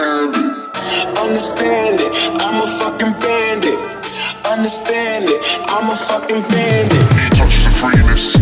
fucking bandit. Understand it, I'm a fucking bandit. Understand it, I'm a fucking bandit. Touches of freeness,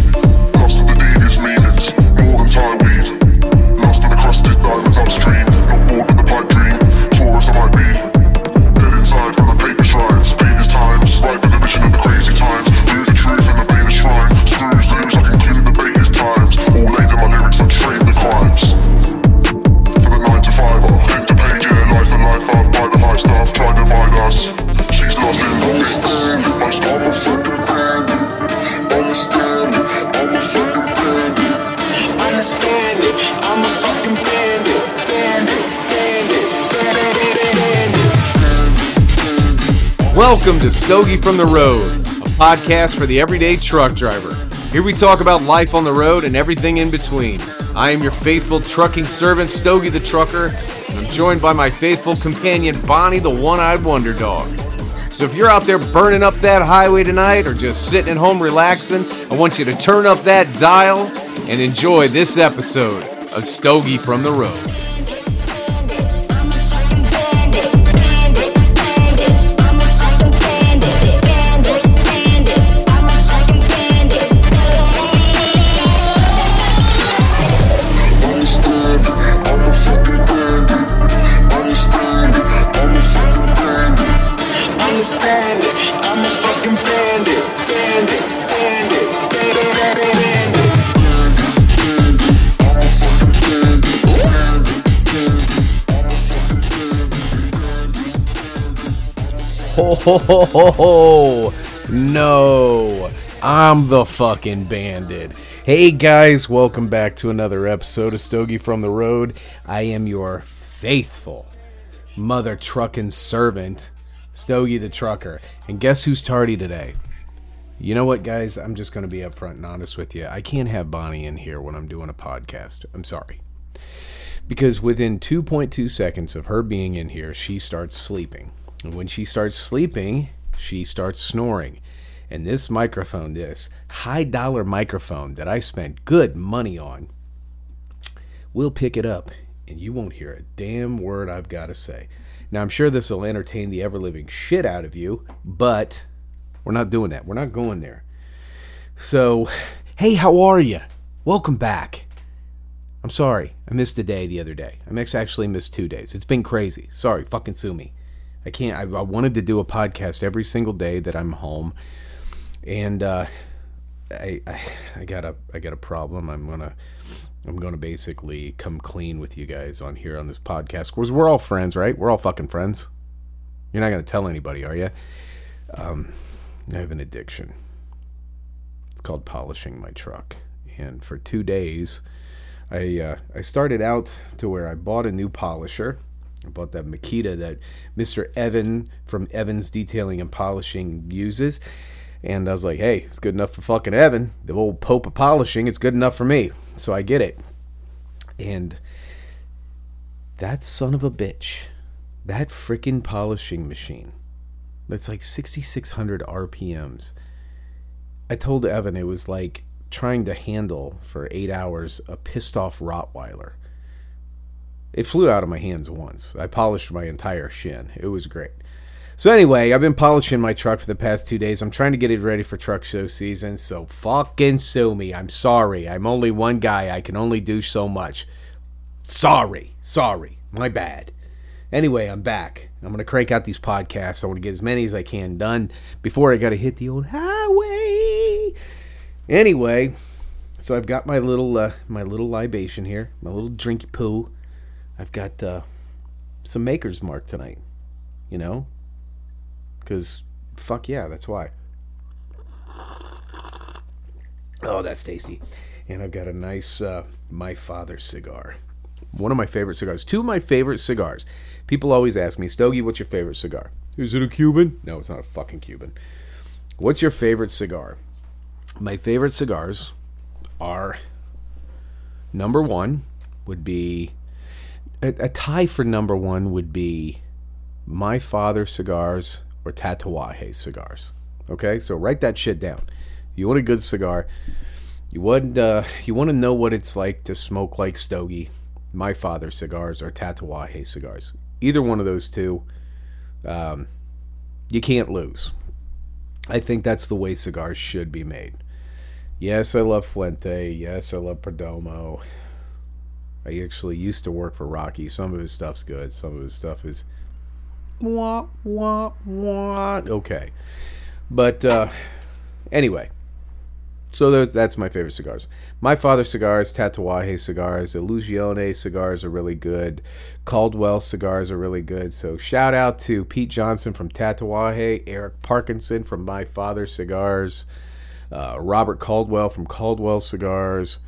Welcome to Stogie from the Road, a podcast for the everyday truck driver. Here we talk about life on the road and everything in between. I am your faithful trucking servant, Stogie the Trucker, and I'm joined by my faithful companion, Bonnie the One Eyed Wonder Dog. So if you're out there burning up that highway tonight or just sitting at home relaxing, I want you to turn up that dial and enjoy this episode of Stogie from the Road. Ho ho ho ho! No, I'm the fucking bandit. Hey guys, welcome back to another episode of Stogie from the Road. I am your faithful mother trucking servant, Stogie the Trucker. And guess who's tardy today? You know what, guys? I'm just going to be upfront and honest with you. I can't have Bonnie in here when I'm doing a podcast. I'm sorry. Because within 2.2 seconds of her being in here, she starts sleeping. And when she starts sleeping, she starts snoring. And this microphone, this high dollar microphone that I spent good money on, will pick it up and you won't hear a damn word I've got to say. Now, I'm sure this will entertain the ever living shit out of you, but we're not doing that. We're not going there. So, hey, how are you? Welcome back. I'm sorry. I missed a day the other day. I actually missed two days. It's been crazy. Sorry. Fucking sue me. I can't. I, I wanted to do a podcast every single day that I'm home, and uh, I, I I got a I got a problem. I'm gonna I'm gonna basically come clean with you guys on here on this podcast. Cause we're all friends, right? We're all fucking friends. You're not gonna tell anybody, are you? Um, I have an addiction. It's called polishing my truck, and for two days, I uh, I started out to where I bought a new polisher. I bought that Makita that Mr. Evan from Evans Detailing and Polishing uses. And I was like, hey, it's good enough for fucking Evan. The old Pope of polishing, it's good enough for me. So I get it. And that son of a bitch, that freaking polishing machine, that's like 6,600 RPMs. I told Evan it was like trying to handle for eight hours a pissed off Rottweiler. It flew out of my hands once. I polished my entire shin. It was great. So anyway, I've been polishing my truck for the past two days. I'm trying to get it ready for truck show season. So fucking sue me. I'm sorry. I'm only one guy. I can only do so much. Sorry. Sorry. My bad. Anyway, I'm back. I'm gonna crank out these podcasts. I want to get as many as I can done before I gotta hit the old highway. Anyway, so I've got my little uh, my little libation here, my little drinky poo. I've got uh, some Maker's Mark tonight. You know, because fuck yeah, that's why. Oh, that's tasty. And I've got a nice uh, My Father cigar. One of my favorite cigars. Two of my favorite cigars. People always ask me, Stogie, what's your favorite cigar? Is it a Cuban? No, it's not a fucking Cuban. What's your favorite cigar? My favorite cigars are number one would be a, a tie for number one would be My Father cigars or Tatuaje cigars. Okay, so write that shit down. You want a good cigar? You want uh, you want to know what it's like to smoke like Stogie. My Father cigars or Tatuaje cigars. Either one of those two, um, you can't lose. I think that's the way cigars should be made. Yes, I love Fuente. Yes, I love Perdomo. I actually used to work for Rocky. Some of his stuff's good. Some of his stuff is wah wah wah. Okay, but uh, anyway, so that's my favorite cigars. My Father cigars, Tatuaje cigars, Illusione cigars are really good. Caldwell cigars are really good. So shout out to Pete Johnson from Tatuaje, Eric Parkinson from My Father cigars, uh, Robert Caldwell from Caldwell cigars.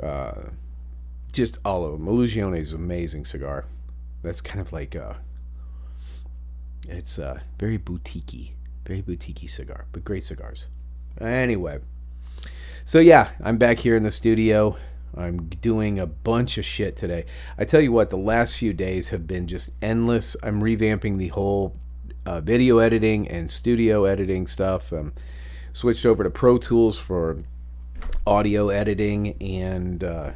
Uh, just all of them. Illusione is an amazing cigar. That's kind of like uh it's uh very boutiquey, very boutiquey cigar, but great cigars. Anyway, so yeah, I'm back here in the studio. I'm doing a bunch of shit today. I tell you what, the last few days have been just endless. I'm revamping the whole uh, video editing and studio editing stuff. Um, switched over to Pro Tools for audio editing and uh,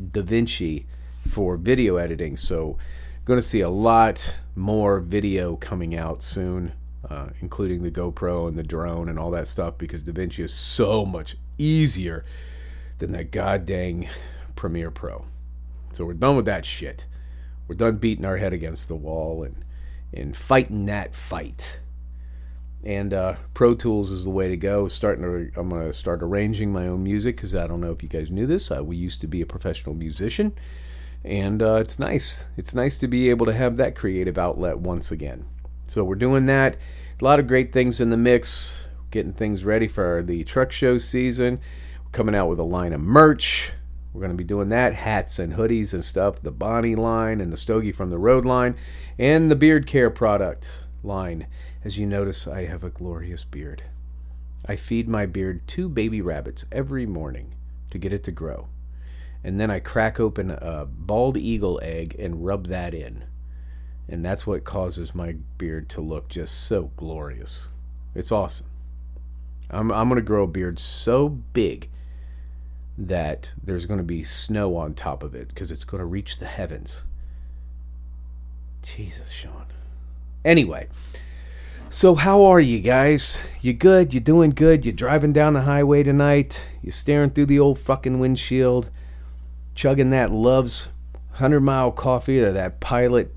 DaVinci for video editing. So, going to see a lot more video coming out soon, uh, including the GoPro and the drone and all that stuff, because DaVinci is so much easier than that goddamn Premiere Pro. So we're done with that shit. We're done beating our head against the wall and and fighting that fight. And uh, Pro Tools is the way to go. Starting to, I'm gonna start arranging my own music because I don't know if you guys knew this. Uh, we used to be a professional musician, and uh, it's nice. It's nice to be able to have that creative outlet once again. So we're doing that. A lot of great things in the mix. Getting things ready for the truck show season. We're coming out with a line of merch. We're going to be doing that hats and hoodies and stuff. The Bonnie line and the Stogie from the Road line, and the Beard Care product line. As you notice, I have a glorious beard. I feed my beard two baby rabbits every morning to get it to grow. And then I crack open a bald eagle egg and rub that in. And that's what causes my beard to look just so glorious. It's awesome. I'm, I'm going to grow a beard so big that there's going to be snow on top of it because it's going to reach the heavens. Jesus, Sean. Anyway, so how are you guys? You good? You doing good? You driving down the highway tonight? You staring through the old fucking windshield, chugging that Love's 100 mile coffee or that pilot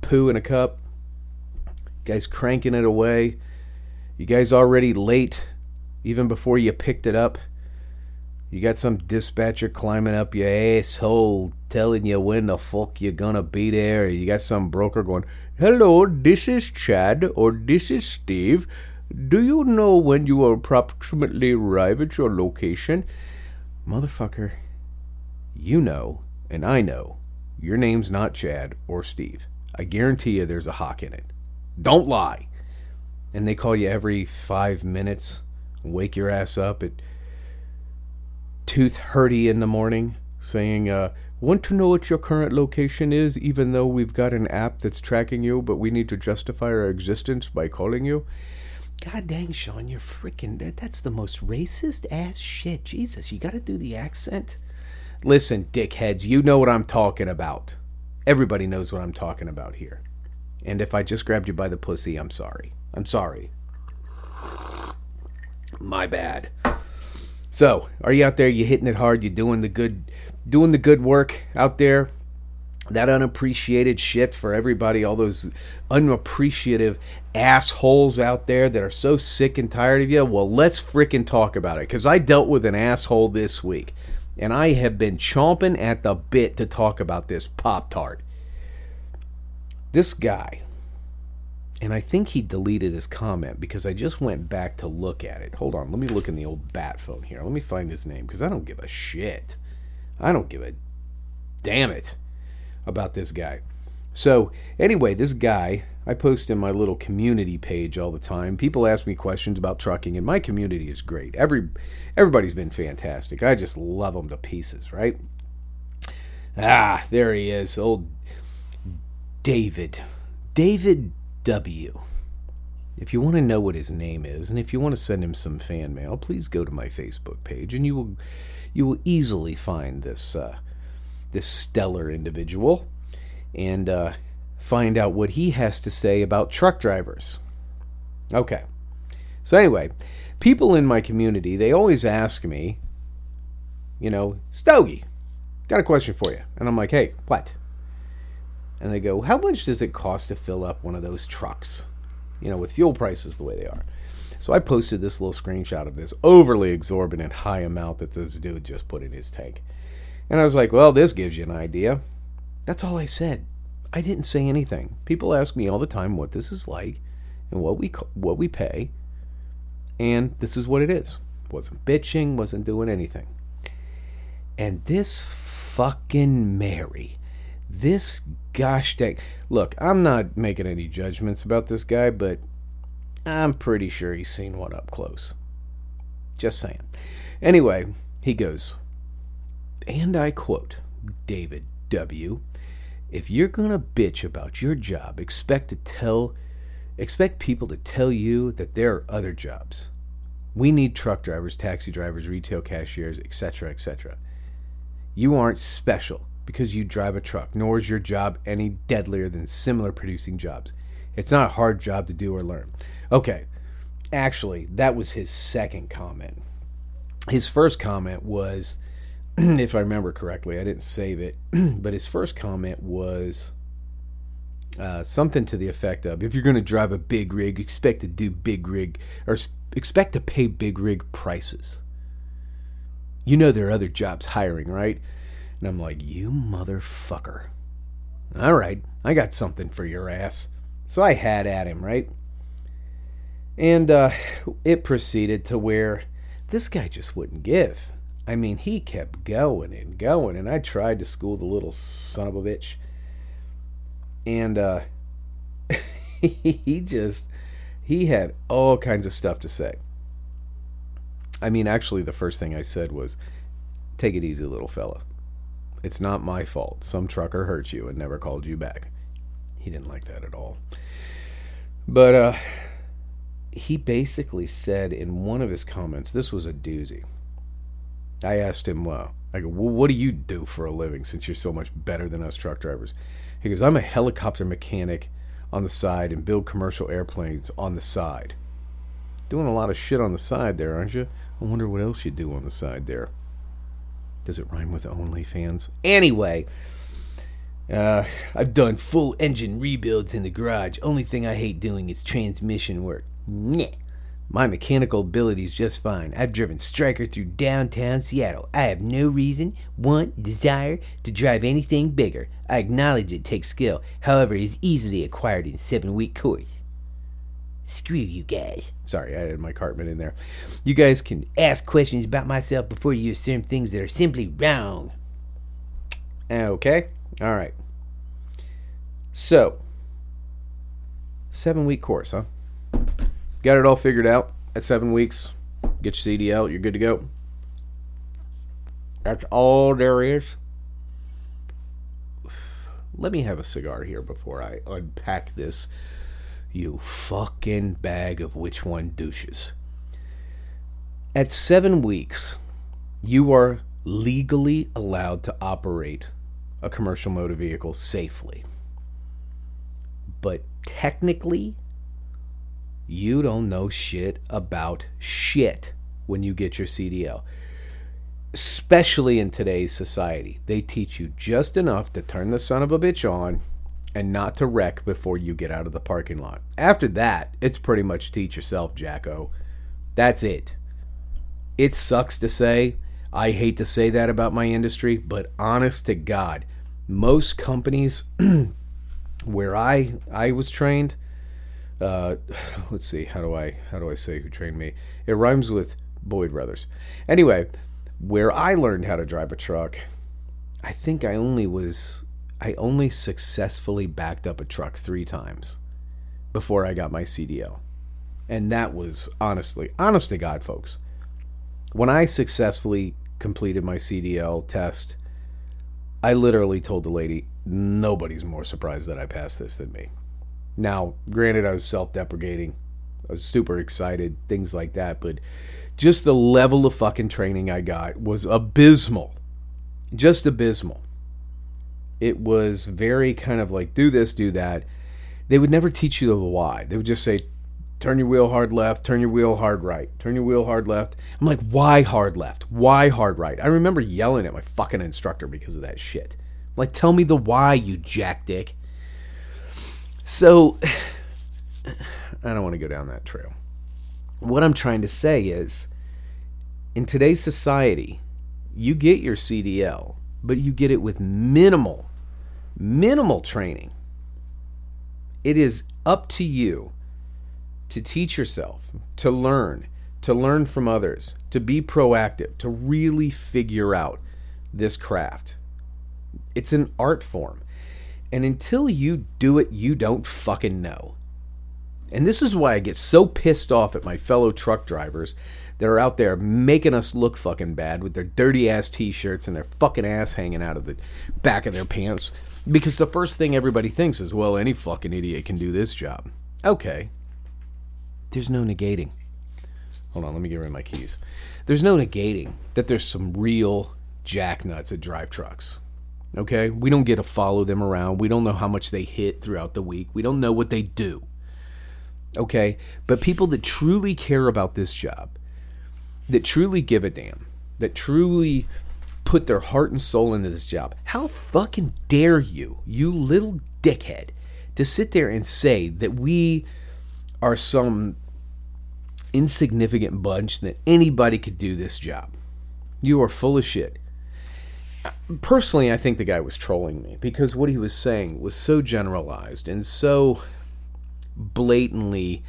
poo in a cup? You guys cranking it away? You guys already late even before you picked it up? You got some dispatcher climbing up your asshole telling you when the fuck you're gonna be there. You got some broker going, Hello, this is Chad or this is Steve. Do you know when you will approximately arrive at your location? Motherfucker, you know, and I know, your name's not Chad or Steve. I guarantee you there's a hawk in it. Don't lie. And they call you every five minutes, wake your ass up at tooth hurty in the morning saying, uh, Want to know what your current location is, even though we've got an app that's tracking you, but we need to justify our existence by calling you? God dang, Sean, you're freaking. That, that's the most racist ass shit. Jesus, you gotta do the accent. Listen, dickheads, you know what I'm talking about. Everybody knows what I'm talking about here. And if I just grabbed you by the pussy, I'm sorry. I'm sorry. My bad. So, are you out there? You hitting it hard? You doing the good, doing the good work out there? That unappreciated shit for everybody. All those unappreciative assholes out there that are so sick and tired of you. Well, let's freaking talk about it. Because I dealt with an asshole this week, and I have been chomping at the bit to talk about this Pop Tart. This guy and I think he deleted his comment because I just went back to look at it. Hold on, let me look in the old bat phone here. Let me find his name because I don't give a shit. I don't give a damn it about this guy. So, anyway, this guy, I post in my little community page all the time. People ask me questions about trucking, and my community is great. Every everybody's been fantastic. I just love them to pieces, right? Ah, there he is, old David. David W. If you want to know what his name is, and if you want to send him some fan mail, please go to my Facebook page, and you will you will easily find this uh, this stellar individual and uh, find out what he has to say about truck drivers. Okay. So, anyway, people in my community, they always ask me, you know, Stogie, got a question for you. And I'm like, hey, what? And they go, how much does it cost to fill up one of those trucks? You know, with fuel prices the way they are. So I posted this little screenshot of this overly exorbitant high amount that this dude just put in his tank. And I was like, well, this gives you an idea. That's all I said. I didn't say anything. People ask me all the time what this is like and what we what we pay. And this is what it is. Wasn't bitching, wasn't doing anything. And this fucking Mary, this gosh dang. Look, I'm not making any judgments about this guy, but I'm pretty sure he's seen one up close. Just saying. Anyway, he goes, and I quote David W. If you're going to bitch about your job, expect to tell expect people to tell you that there are other jobs. We need truck drivers, taxi drivers, retail cashiers, etc., etc. You aren't special because you drive a truck, nor is your job any deadlier than similar producing jobs. It's not a hard job to do or learn. Okay, actually, that was his second comment. His first comment was if I remember correctly, I didn't save it, but his first comment was uh, something to the effect of if you're going to drive a big rig, expect to do big rig or expect to pay big rig prices. You know there are other jobs hiring, right? And I'm like, you motherfucker. All right, I got something for your ass. So I had at him, right? And uh, it proceeded to where this guy just wouldn't give. I mean, he kept going and going, and I tried to school the little son of a bitch. And uh, he just, he had all kinds of stuff to say. I mean, actually, the first thing I said was, Take it easy, little fella. It's not my fault. Some trucker hurt you and never called you back. He didn't like that at all. But uh, he basically said in one of his comments, this was a doozy. I asked him, uh, I go, well, what do you do for a living since you're so much better than us truck drivers? He goes, I'm a helicopter mechanic on the side and build commercial airplanes on the side. Doing a lot of shit on the side there, aren't you? I wonder what else you do on the side there. Does it rhyme with OnlyFans? Anyway, uh, I've done full engine rebuilds in the garage. Only thing I hate doing is transmission work. My mechanical ability is just fine. I've driven Stryker through downtown Seattle. I have no reason, want, desire to drive anything bigger. I acknowledge it takes skill, however, is easily acquired in seven week course. Screw you guys. Sorry, I had my Cartman in there. You guys can ask questions about myself before you assume things that are simply wrong. Okay? Alright. So, seven week course, huh? Got it all figured out at seven weeks. Get your CDL, you're good to go. That's all there is. Let me have a cigar here before I unpack this, you fucking bag of which one douches. At seven weeks, you are legally allowed to operate a commercial motor vehicle safely. But technically, you don't know shit about shit when you get your CDL. Especially in today's society. They teach you just enough to turn the son of a bitch on and not to wreck before you get out of the parking lot. After that, it's pretty much teach yourself, Jacko. That's it. It sucks to say. I hate to say that about my industry, but honest to God, most companies where I I was trained, uh, let's see, how do I how do I say who trained me? It rhymes with Boyd Brothers. Anyway, where I learned how to drive a truck, I think I only was I only successfully backed up a truck three times before I got my CDL. And that was honestly, honest to God, folks. When I successfully completed my CDL test, I literally told the lady, nobody's more surprised that I passed this than me. Now, granted, I was self deprecating, I was super excited, things like that, but just the level of fucking training I got was abysmal. Just abysmal. It was very kind of like do this, do that. They would never teach you the why. They would just say, turn your wheel hard left, turn your wheel hard right, turn your wheel hard left. I'm like, why hard left? Why hard right? I remember yelling at my fucking instructor because of that shit. I'm like, tell me the why, you jack dick. So, I don't want to go down that trail. What I'm trying to say is, in today's society, you get your CDL, but you get it with minimal, minimal training. It is up to you to teach yourself, to learn, to learn from others, to be proactive, to really figure out this craft. It's an art form. And until you do it, you don't fucking know. And this is why I get so pissed off at my fellow truck drivers that are out there making us look fucking bad with their dirty ass t shirts and their fucking ass hanging out of the back of their pants. Because the first thing everybody thinks is, well, any fucking idiot can do this job. Okay. There's no negating. Hold on, let me get rid of my keys. There's no negating that there's some real jacknuts that drive trucks. Okay? We don't get to follow them around. We don't know how much they hit throughout the week. We don't know what they do. Okay? But people that truly care about this job, that truly give a damn, that truly put their heart and soul into this job, how fucking dare you, you little dickhead, to sit there and say that we are some insignificant bunch that anybody could do this job? You are full of shit personally, I think the guy was trolling me because what he was saying was so generalized and so blatantly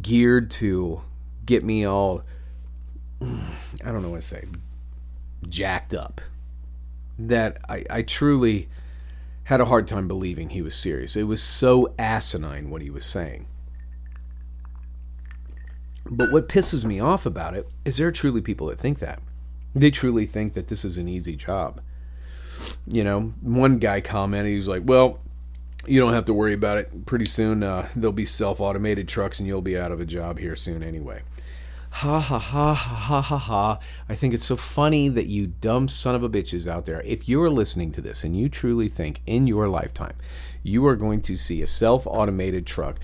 geared to get me all, I don't know what to say, jacked up that I, I truly had a hard time believing he was serious. It was so asinine what he was saying. But what pisses me off about it is there are truly people that think that. They truly think that this is an easy job you know, one guy commented, he was like, well, you don't have to worry about it. Pretty soon, uh, there'll be self automated trucks and you'll be out of a job here soon anyway. Ha ha ha ha ha ha. I think it's so funny that you dumb son of a bitches out there, if you are listening to this and you truly think in your lifetime you are going to see a self automated truck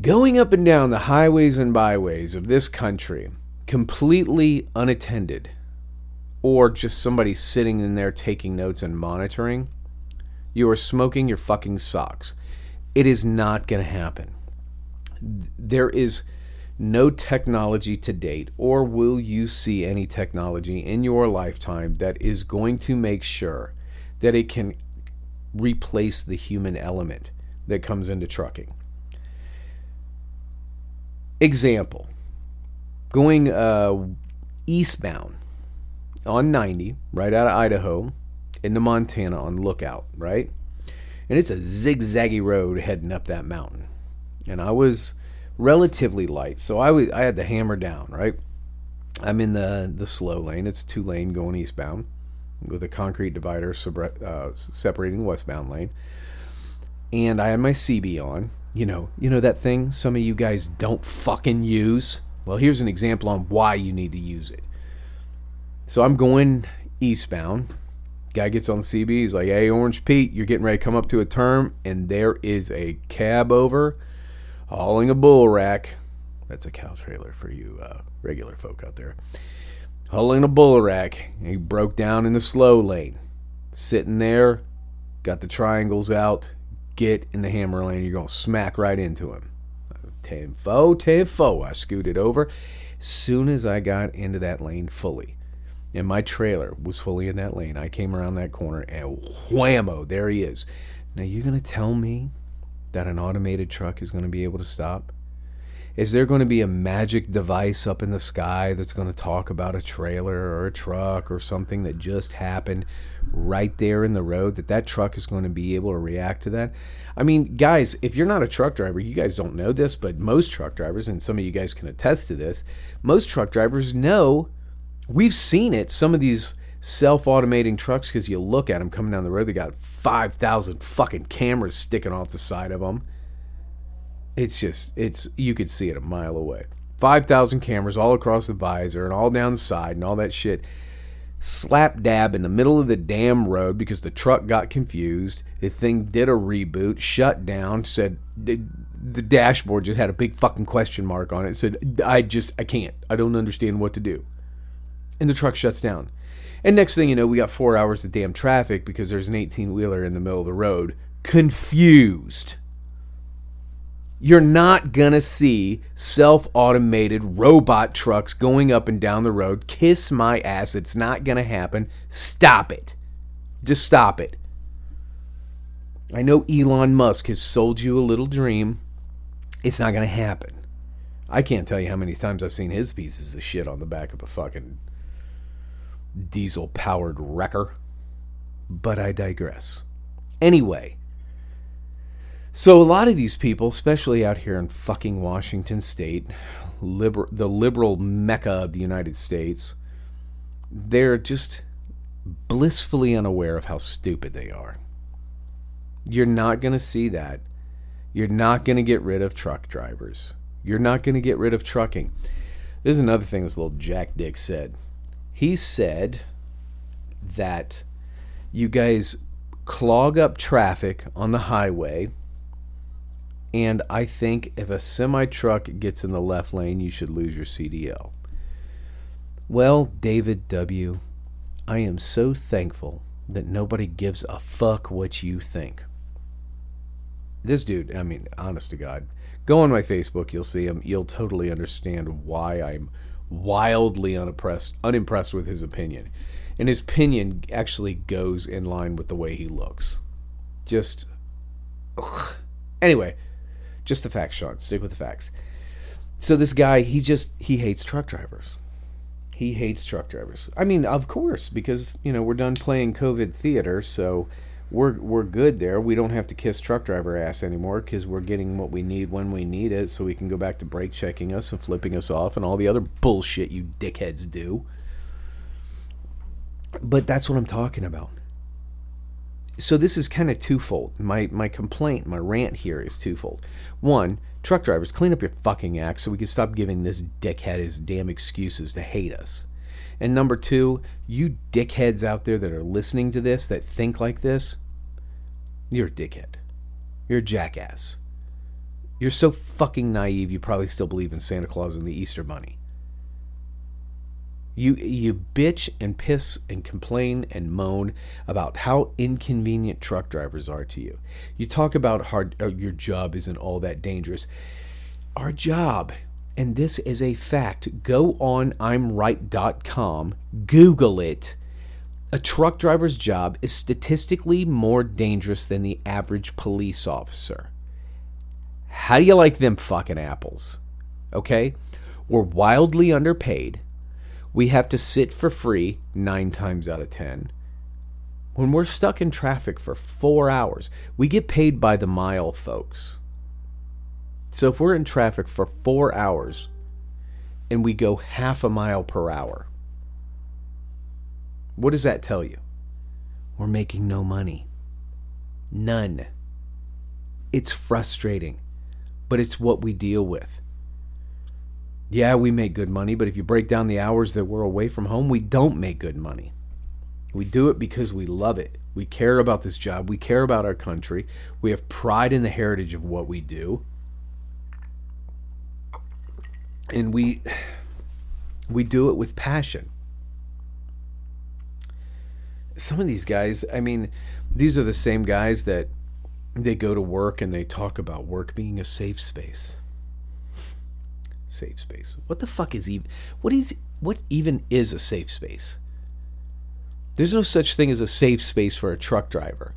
going up and down the highways and byways of this country completely unattended or just somebody sitting in there taking notes and monitoring, you are smoking your fucking socks. It is not going to happen. There is no technology to date, or will you see any technology in your lifetime that is going to make sure that it can replace the human element that comes into trucking? Example going uh, eastbound on 90 right out of Idaho into Montana on lookout, right? And it's a zigzaggy road heading up that mountain. And I was relatively light, so I was I had to hammer down, right? I'm in the the slow lane. It's two lane going eastbound with a concrete divider uh, separating westbound lane. And I had my CB on. You know, you know that thing some of you guys don't fucking use. Well, here's an example on why you need to use it. So I'm going eastbound. Guy gets on CB. He's like, "Hey, Orange Pete, you're getting ready to come up to a turn, and there is a cab over, hauling a bull rack. That's a cow trailer for you uh, regular folk out there. Hauling a bull rack. He broke down in the slow lane, sitting there, got the triangles out. Get in the hammer lane. You're gonna smack right into him. Ten foe. I scooted over. Soon as I got into that lane fully, and my trailer was fully in that lane. I came around that corner and whammo, there he is. Now you're going to tell me that an automated truck is going to be able to stop? Is there going to be a magic device up in the sky that's going to talk about a trailer or a truck or something that just happened right there in the road that that truck is going to be able to react to that? I mean, guys, if you're not a truck driver, you guys don't know this, but most truck drivers and some of you guys can attest to this, most truck drivers know We've seen it. Some of these self-automating trucks, because you look at them coming down the road, they got five thousand fucking cameras sticking off the side of them. It's just, it's you could see it a mile away. Five thousand cameras all across the visor and all down the side and all that shit. slap dab in the middle of the damn road because the truck got confused. The thing did a reboot, shut down, said the dashboard just had a big fucking question mark on it. Said, I just, I can't. I don't understand what to do. And the truck shuts down. And next thing you know, we got four hours of damn traffic because there's an 18 wheeler in the middle of the road, confused. You're not going to see self automated robot trucks going up and down the road. Kiss my ass. It's not going to happen. Stop it. Just stop it. I know Elon Musk has sold you a little dream. It's not going to happen. I can't tell you how many times I've seen his pieces of shit on the back of a fucking diesel powered wrecker. But I digress. Anyway, so a lot of these people, especially out here in fucking Washington State, liber- the liberal mecca of the United States, they're just blissfully unaware of how stupid they are. You're not going to see that. You're not going to get rid of truck drivers. You're not going to get rid of trucking. This is another thing this little Jack Dick said. He said that you guys clog up traffic on the highway. And I think if a semi truck gets in the left lane, you should lose your CDL. Well, David W., I am so thankful that nobody gives a fuck what you think. This dude, I mean, honest to God, go on my Facebook, you'll see him. You'll totally understand why I'm wildly unimpressed unimpressed with his opinion. And his opinion actually goes in line with the way he looks. Just ugh. anyway, just the facts, Sean. Stick with the facts. So this guy, he just he hates truck drivers. He hates truck drivers. I mean, of course, because you know we're done playing COVID theater, so we're we're good there. We don't have to kiss truck driver ass anymore because we're getting what we need when we need it, so we can go back to brake checking us and flipping us off and all the other bullshit you dickheads do. But that's what I'm talking about. So this is kind of twofold. My my complaint, my rant here is twofold. One, truck drivers, clean up your fucking act so we can stop giving this dickhead his damn excuses to hate us. And number two, you dickheads out there that are listening to this that think like this, you're a dickhead. You're a jackass. You're so fucking naive you probably still believe in Santa Claus and the Easter Bunny. You you bitch and piss and complain and moan about how inconvenient truck drivers are to you. You talk about hard uh, your job isn't all that dangerous. Our job, and this is a fact. Go on imright.com, Google it. A truck driver's job is statistically more dangerous than the average police officer. How do you like them fucking apples? Okay? We're wildly underpaid we have to sit for free nine times out of ten. When we're stuck in traffic for four hours, we get paid by the mile, folks. So if we're in traffic for four hours and we go half a mile per hour, what does that tell you? We're making no money. None. It's frustrating, but it's what we deal with. Yeah, we make good money, but if you break down the hours that we're away from home, we don't make good money. We do it because we love it. We care about this job. We care about our country. We have pride in the heritage of what we do. And we we do it with passion. Some of these guys, I mean, these are the same guys that they go to work and they talk about work being a safe space safe space. What the fuck is even what is what even is a safe space? There's no such thing as a safe space for a truck driver.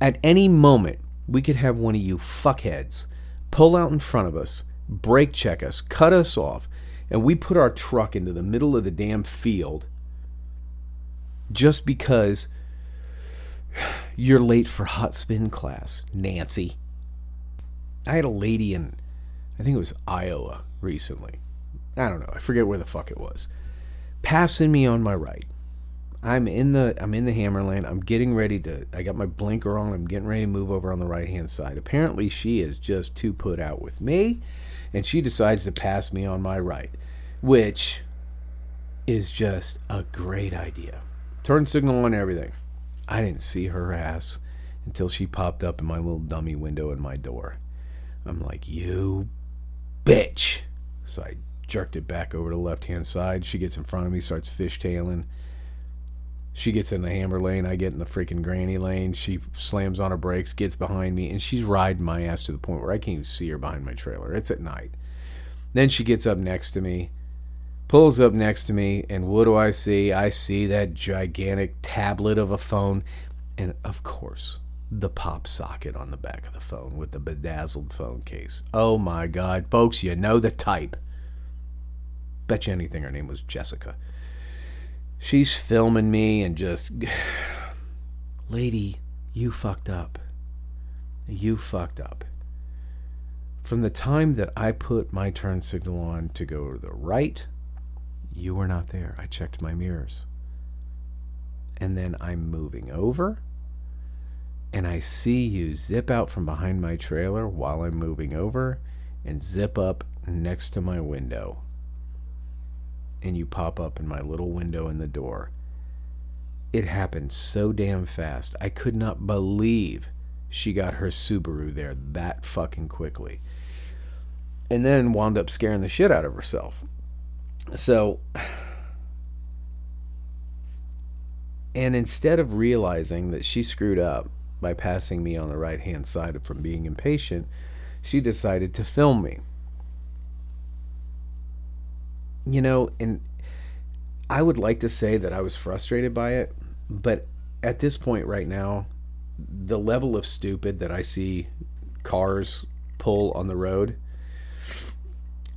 At any moment, we could have one of you fuckheads pull out in front of us, brake check us, cut us off, and we put our truck into the middle of the damn field just because you're late for hot spin class, Nancy. I had a lady in I think it was Iowa recently. I don't know. I forget where the fuck it was. Passing me on my right. I'm in the I'm in the hammer lane. I'm getting ready to I got my blinker on. I'm getting ready to move over on the right hand side. Apparently she is just too put out with me and she decides to pass me on my right, which is just a great idea. Turn signal on everything. I didn't see her ass until she popped up in my little dummy window in my door. I'm like, you bitch. So I jerked it back over to the left hand side. She gets in front of me, starts fishtailing. She gets in the hammer lane. I get in the freaking granny lane. She slams on her brakes, gets behind me, and she's riding my ass to the point where I can't even see her behind my trailer. It's at night. Then she gets up next to me, pulls up next to me, and what do I see? I see that gigantic tablet of a phone, and of course, the pop socket on the back of the phone with the bedazzled phone case. Oh my God, folks, you know the type. Bet you anything her name was Jessica. She's filming me and just. Lady, you fucked up. You fucked up. From the time that I put my turn signal on to go to the right, you were not there. I checked my mirrors. And then I'm moving over, and I see you zip out from behind my trailer while I'm moving over and zip up next to my window. And you pop up in my little window in the door. It happened so damn fast. I could not believe she got her Subaru there that fucking quickly. And then wound up scaring the shit out of herself. So, and instead of realizing that she screwed up by passing me on the right hand side from being impatient, she decided to film me. You know, and I would like to say that I was frustrated by it, but at this point right now, the level of stupid that I see cars pull on the road,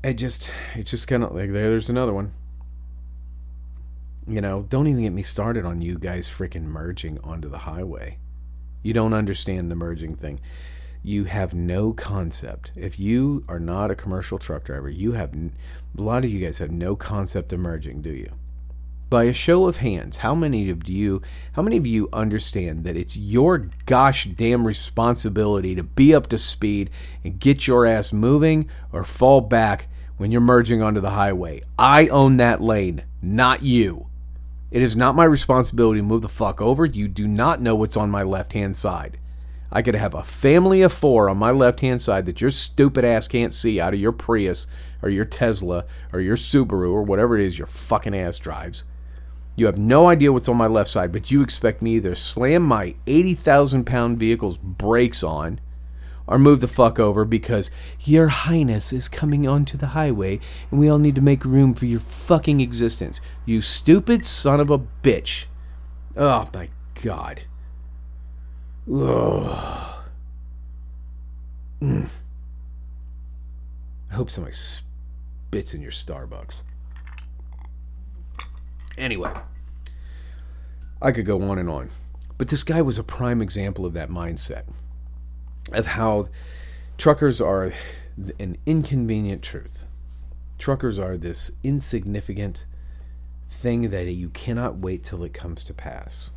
it just it just kind of like there there's another one. You know, don't even get me started on you guys freaking merging onto the highway. You don't understand the merging thing. You have no concept. If you are not a commercial truck driver, you have a lot of you guys have no concept of merging, do you? By a show of hands, how many of you how many of you understand that it's your gosh damn responsibility to be up to speed and get your ass moving or fall back when you're merging onto the highway? I own that lane, not you. It is not my responsibility to move the fuck over. You do not know what's on my left hand side. I could have a family of four on my left hand side that your stupid ass can't see out of your Prius or your Tesla or your Subaru or whatever it is your fucking ass drives. You have no idea what's on my left side, but you expect me either slam my 80,000 pound vehicle's brakes on or move the fuck over because your highness is coming onto the highway and we all need to make room for your fucking existence. You stupid son of a bitch. Oh my god. Ugh. Mm. I hope somebody spits in your Starbucks. Anyway, I could go on and on. But this guy was a prime example of that mindset of how truckers are an inconvenient truth. Truckers are this insignificant thing that you cannot wait till it comes to pass.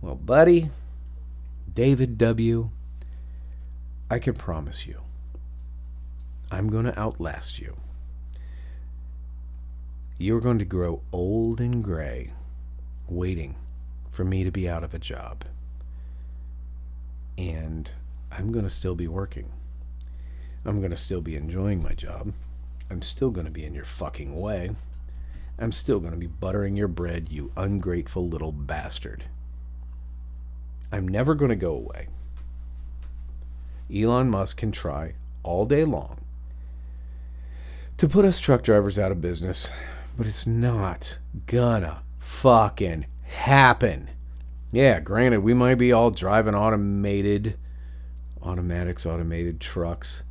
Well, buddy, David W., I can promise you, I'm going to outlast you. You're going to grow old and gray waiting for me to be out of a job and I'm going to still be working. I'm going to still be enjoying my job. I'm still going to be in your fucking way. I'm still going to be buttering your bread, you ungrateful little bastard. I'm never going to go away. Elon Musk can try all day long to put us truck drivers out of business, but it's not gonna fucking happen. Yeah, granted, we might be all driving automated, automatics, automated trucks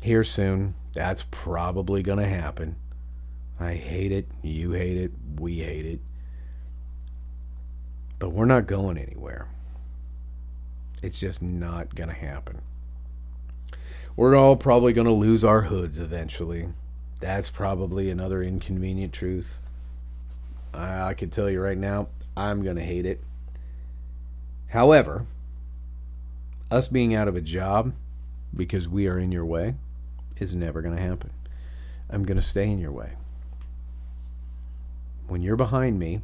here soon. That's probably going to happen. I hate it. You hate it. We hate it. But we're not going anywhere. It's just not going to happen. We're all probably going to lose our hoods eventually. That's probably another inconvenient truth. I, I can tell you right now, I'm going to hate it. However, us being out of a job because we are in your way is never going to happen. I'm going to stay in your way. when you're behind me,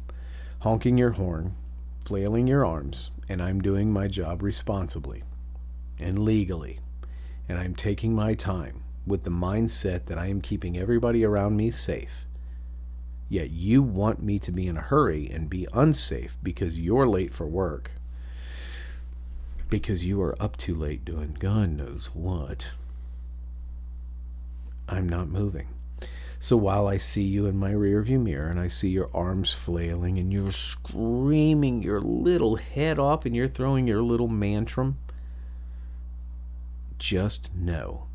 honking your horn, flailing your arms, and I'm doing my job responsibly and legally, and I'm taking my time with the mindset that I am keeping everybody around me safe. Yet you want me to be in a hurry and be unsafe because you're late for work. Because you are up too late doing God knows what. I'm not moving. So while I see you in my rearview mirror and I see your arms flailing and you're screaming your little head off and you're throwing your little mantrum, just know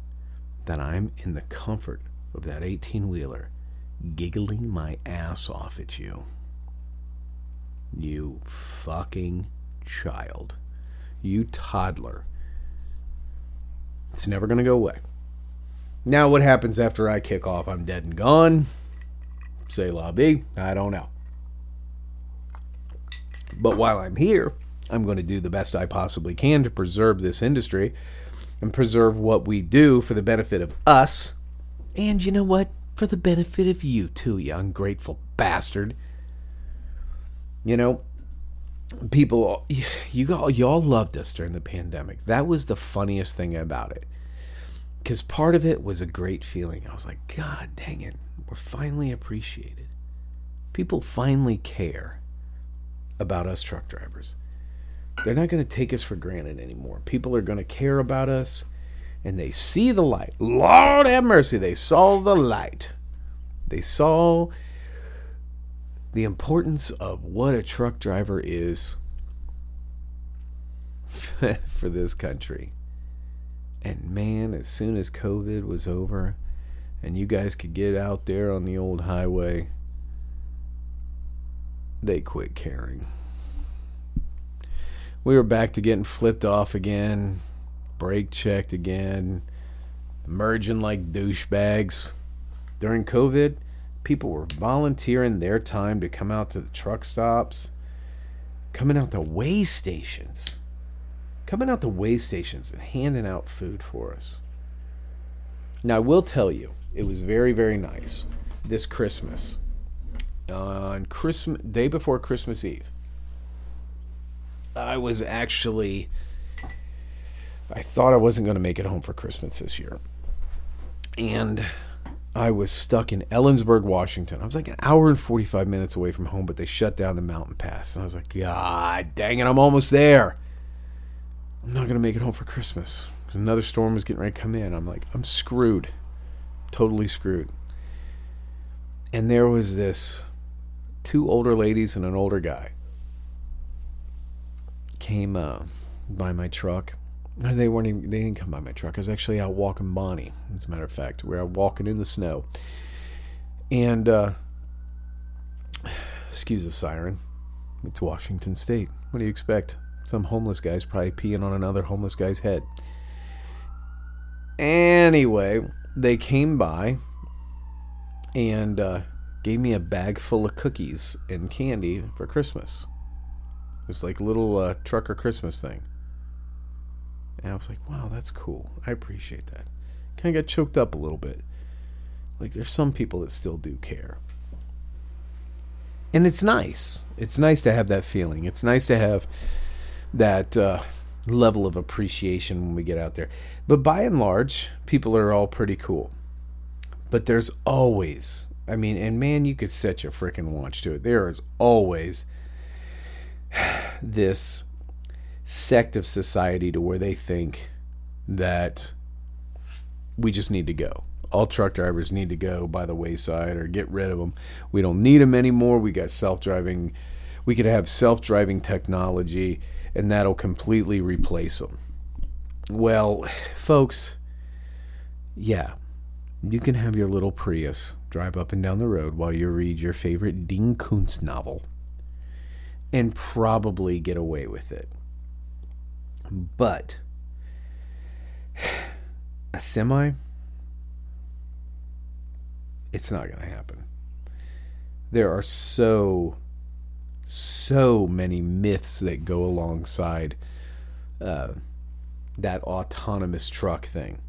that I'm in the comfort of that 18 wheeler giggling my ass off at you. You fucking child. You toddler. It's never going to go away. Now, what happens after I kick off? I'm dead and gone. Say la B. I don't know. But while I'm here, I'm going to do the best I possibly can to preserve this industry and preserve what we do for the benefit of us. And you know what? For the benefit of you too, you ungrateful bastard. You know, people, you all, y'all loved us during the pandemic. That was the funniest thing about it. Because part of it was a great feeling. I was like, God dang it, we're finally appreciated. People finally care about us truck drivers. They're not going to take us for granted anymore. People are going to care about us and they see the light. Lord have mercy, they saw the light. They saw the importance of what a truck driver is for this country. And man, as soon as COVID was over and you guys could get out there on the old highway, they quit caring we were back to getting flipped off again, brake checked again, merging like douchebags. During COVID, people were volunteering their time to come out to the truck stops, coming out to way stations, coming out to way stations and handing out food for us. Now, I will tell you, it was very, very nice this Christmas. On Christmas day before Christmas Eve, I was actually I thought I wasn't going to make it home for Christmas this year. And I was stuck in Ellensburg, Washington. I was like an hour and 45 minutes away from home, but they shut down the mountain pass. And I was like, God dang it, I'm almost there. I'm not going to make it home for Christmas. Another storm was getting ready to come in. I'm like, I'm screwed. Totally screwed. And there was this two older ladies and an older guy came uh, by my truck. They weren't even, they didn't come by my truck. I was actually out walking Bonnie, as a matter of fact. We were walking in the snow. And, uh, excuse the siren. It's Washington State. What do you expect? Some homeless guy's probably peeing on another homeless guy's head. Anyway, they came by and uh, gave me a bag full of cookies and candy for Christmas. It was like a little uh, trucker Christmas thing. And I was like, wow, that's cool. I appreciate that. Kind of got choked up a little bit. Like, there's some people that still do care. And it's nice. It's nice to have that feeling. It's nice to have that uh, level of appreciation when we get out there. But by and large, people are all pretty cool. But there's always, I mean, and man, you could set your freaking watch to it. There is always this sect of society to where they think that we just need to go. All truck drivers need to go by the wayside or get rid of them. We don't need them anymore. We got self driving. We could have self driving technology and that'll completely replace them. Well, folks, yeah, you can have your little Prius drive up and down the road while you read your favorite Dean Koontz novel and probably get away with it. But a semi, it's not going to happen. There are so, so many myths that go alongside uh, that autonomous truck thing.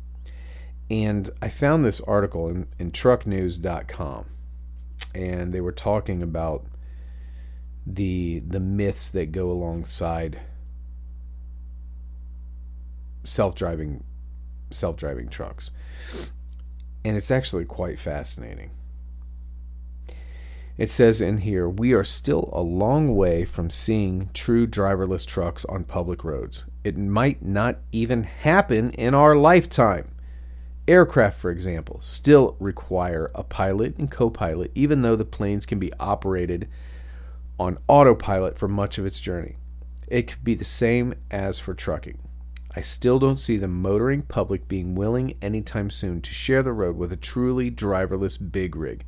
And I found this article in, in trucknews.com and they were talking about the the myths that go alongside self-driving self-driving trucks. And it's actually quite fascinating. It says in here, we are still a long way from seeing true driverless trucks on public roads. It might not even happen in our lifetime. Aircraft, for example, still require a pilot and co pilot, even though the planes can be operated on autopilot for much of its journey. It could be the same as for trucking. I still don't see the motoring public being willing anytime soon to share the road with a truly driverless big rig.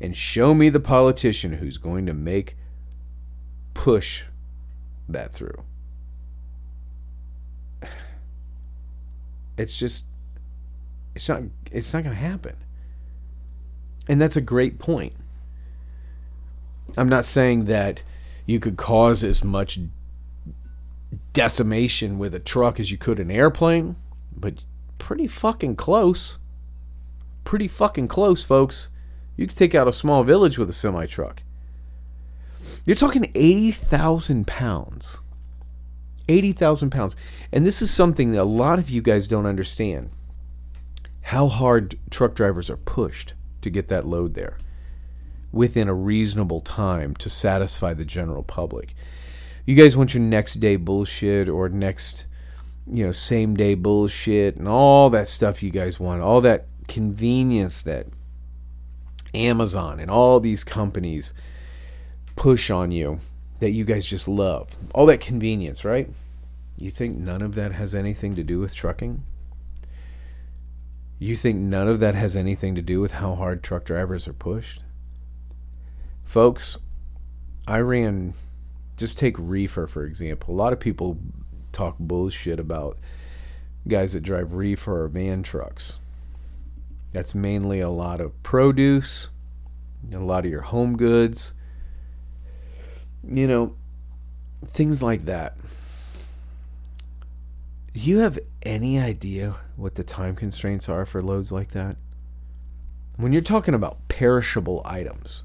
And show me the politician who's going to make push that through. It's just it's not it's not going to happen. And that's a great point. I'm not saying that you could cause as much decimation with a truck as you could an airplane, but pretty fucking close. Pretty fucking close, folks. You could take out a small village with a semi truck. You're talking 80,000 pounds. 80,000 pounds. And this is something that a lot of you guys don't understand how hard truck drivers are pushed to get that load there within a reasonable time to satisfy the general public. You guys want your next day bullshit or next, you know, same day bullshit and all that stuff you guys want, all that convenience that Amazon and all these companies push on you that you guys just love. All that convenience, right? You think none of that has anything to do with trucking? You think none of that has anything to do with how hard truck drivers are pushed? Folks, I ran, just take reefer for example. A lot of people talk bullshit about guys that drive reefer or van trucks. That's mainly a lot of produce, a lot of your home goods, you know, things like that. Do you have any idea what the time constraints are for loads like that? When you're talking about perishable items,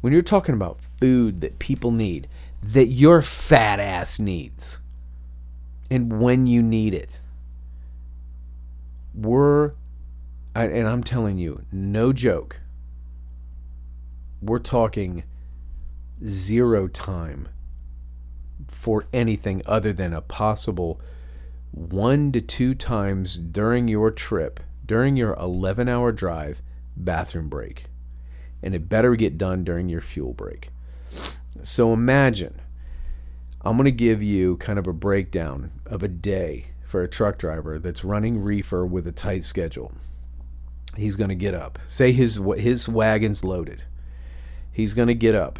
when you're talking about food that people need, that your fat ass needs, and when you need it, we're, and I'm telling you, no joke, we're talking zero time for anything other than a possible one to two times during your trip, during your 11 hour drive, bathroom break. And it better get done during your fuel break. So imagine I'm going to give you kind of a breakdown of a day for a truck driver that's running reefer with a tight schedule. He's going to get up. Say his his wagon's loaded. He's going to get up.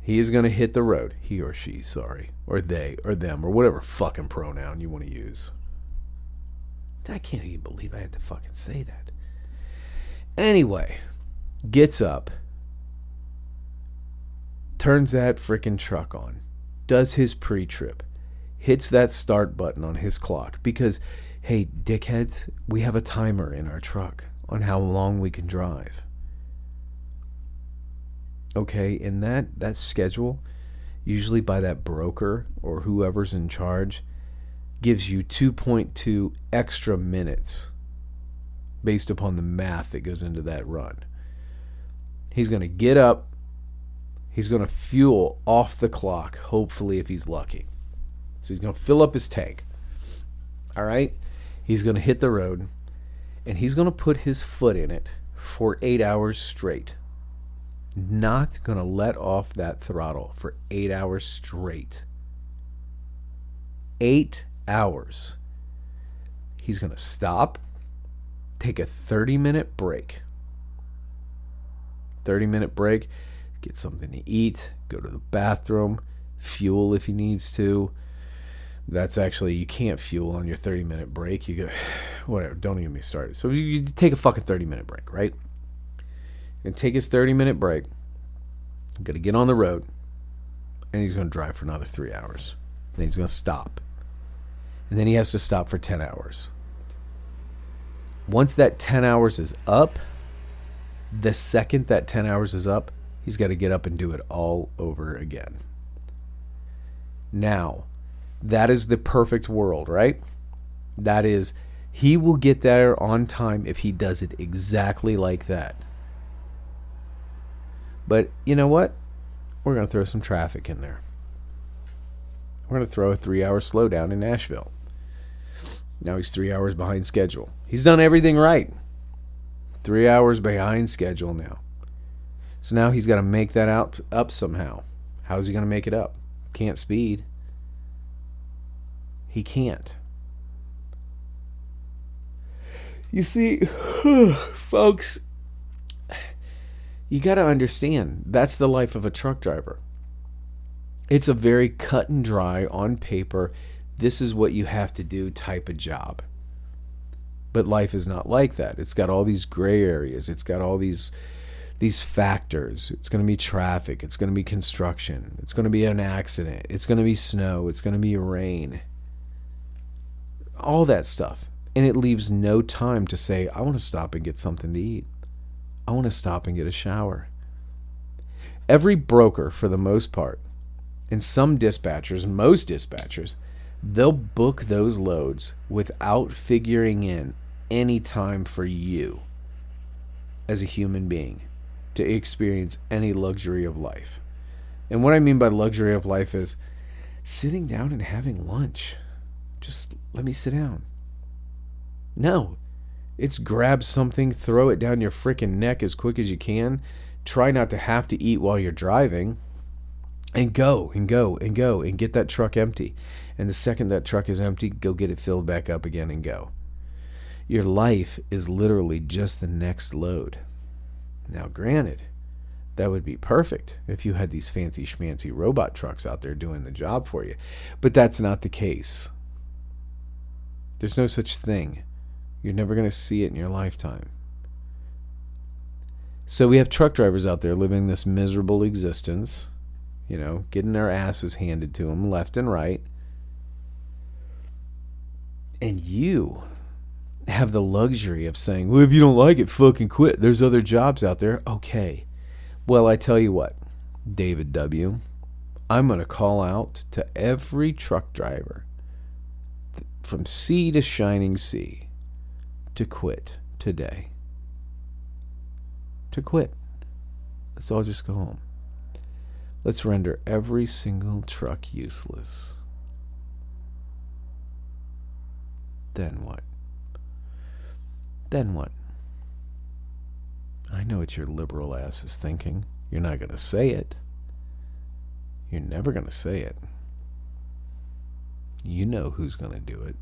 He is going to hit the road. He or she, sorry or they or them or whatever fucking pronoun you want to use. I can't even believe I had to fucking say that. Anyway, gets up, turns that freaking truck on, does his pre trip, hits that start button on his clock because, hey, dickheads, we have a timer in our truck on how long we can drive. Okay, in that that schedule, usually by that broker or whoever's in charge, gives you 2.2 extra minutes based upon the math that goes into that run. He's going to get up, he's going to fuel off the clock, hopefully, if he's lucky. So he's going to fill up his tank. All right? He's going to hit the road and he's going to put his foot in it for eight hours straight not going to let off that throttle for eight hours straight. Eight hours. He's going to stop, take a 30 minute break. 30 minute break, get something to eat, go to the bathroom, fuel if he needs to. That's actually, you can't fuel on your 30 minute break. You go, whatever, don't even get me started. So you take a fucking 30 minute break, right? And take his 30 minute break. Going to get on the road. And he's going to drive for another three hours. Then he's going to stop. And then he has to stop for 10 hours. Once that 10 hours is up, The second that 10 hours is up, he's got to get up and do it all over again. Now, that is the perfect world, right? That is, he will get there on time if he does it exactly like that. But you know what? We're going to throw some traffic in there. We're going to throw a three hour slowdown in Nashville. Now he's three hours behind schedule. He's done everything right. Three hours behind schedule now. So now he's got to make that out up somehow. How's he going to make it up? Can't speed. He can't. You see, folks, you got to understand that's the life of a truck driver. It's a very cut and dry, on paper, this is what you have to do type of job. But life is not like that. It's got all these gray areas. It's got all these these factors. It's going to be traffic, it's going to be construction, it's going to be an accident, it's going to be snow, it's going to be rain. All that stuff. And it leaves no time to say, I want to stop and get something to eat. I want to stop and get a shower. Every broker, for the most part, and some dispatchers, most dispatchers, they'll book those loads without figuring in any time for you as a human being to experience any luxury of life. And what I mean by luxury of life is sitting down and having lunch. Just let me sit down. No, it's grab something, throw it down your freaking neck as quick as you can. Try not to have to eat while you're driving. And go and go and go and get that truck empty. And the second that truck is empty, go get it filled back up again and go. Your life is literally just the next load. Now, granted, that would be perfect if you had these fancy schmancy robot trucks out there doing the job for you. But that's not the case. There's no such thing. You're never going to see it in your lifetime. So we have truck drivers out there living this miserable existence, you know, getting their asses handed to them left and right. And you have the luxury of saying, well, if you don't like it, fucking quit. There's other jobs out there. Okay. Well, I tell you what, David W., I'm going to call out to every truck driver from sea to shining sea to quit today. To quit. Let's all just go home. Let's render every single truck useless. Then what? Then what? I know what your liberal ass is thinking. You're not going to say it. You're never going to say it. You know who's going to do it.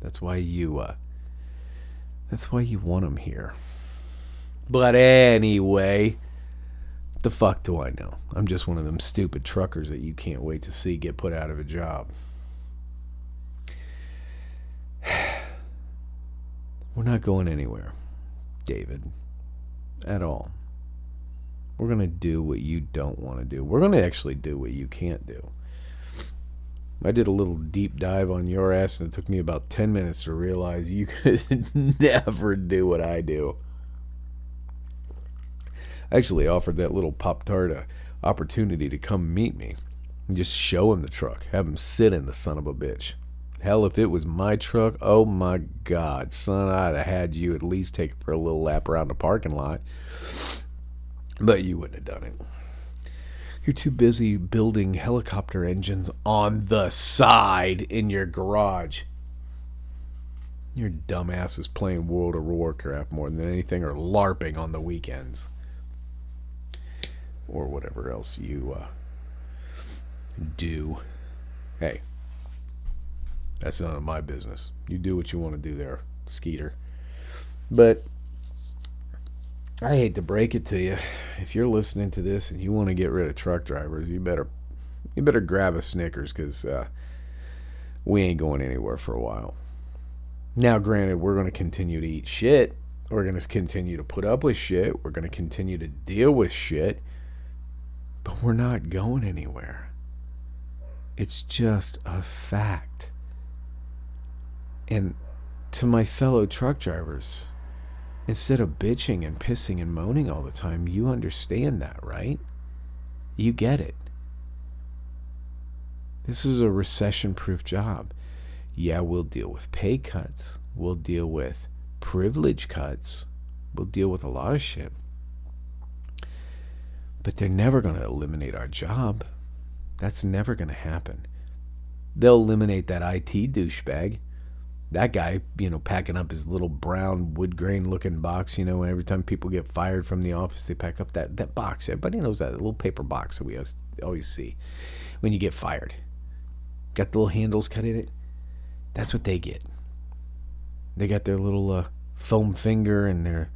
That's why you uh that's why you want them here. But anyway, the fuck do I know? I'm just one of them stupid truckers that you can't wait to see get put out of a job. We're not going anywhere, David, at all. We're going to do what you don't want to do. We're going to actually do what you can't do. I did a little deep dive on your ass, and it took me about 10 minutes to realize you could never do what I do. I actually offered that little Pop Tart a opportunity to come meet me and just show him the truck, have him sit in the son of a bitch. Hell, if it was my truck, oh my God, son, I'd have had you at least take it for a little lap around the parking lot. But you wouldn't have done it. You're too busy building helicopter engines on the side in your garage. Your dumbass is playing World of Warcraft more than anything or LARPing on the weekends. Or whatever else you uh, do. Hey, that's none of my business. You do what you want to do there, Skeeter. But I hate to break it to you. If you're listening to this and you want to get rid of truck drivers, you better you better grab a Snickers because uh, we ain't going anywhere for a while. Now, granted, we're going to continue to eat shit. We're going to continue to put up with shit. We're going to continue to deal with shit. But we're not going anywhere. It's just a fact. And to my fellow truck drivers, instead of bitching and pissing and moaning all the time, you understand that, right? You get it. This is a recession proof job. Yeah, we'll deal with pay cuts, we'll deal with privilege cuts, we'll deal with a lot of shit. But they're never going to eliminate our job. That's never going to happen. They'll eliminate that IT douchebag. That guy, you know, packing up his little brown wood grain looking box, you know, every time people get fired from the office, they pack up that, that box. Everybody knows that little paper box that we always, always see when you get fired. Got the little handles cut in it. That's what they get. They got their little uh, foam finger and their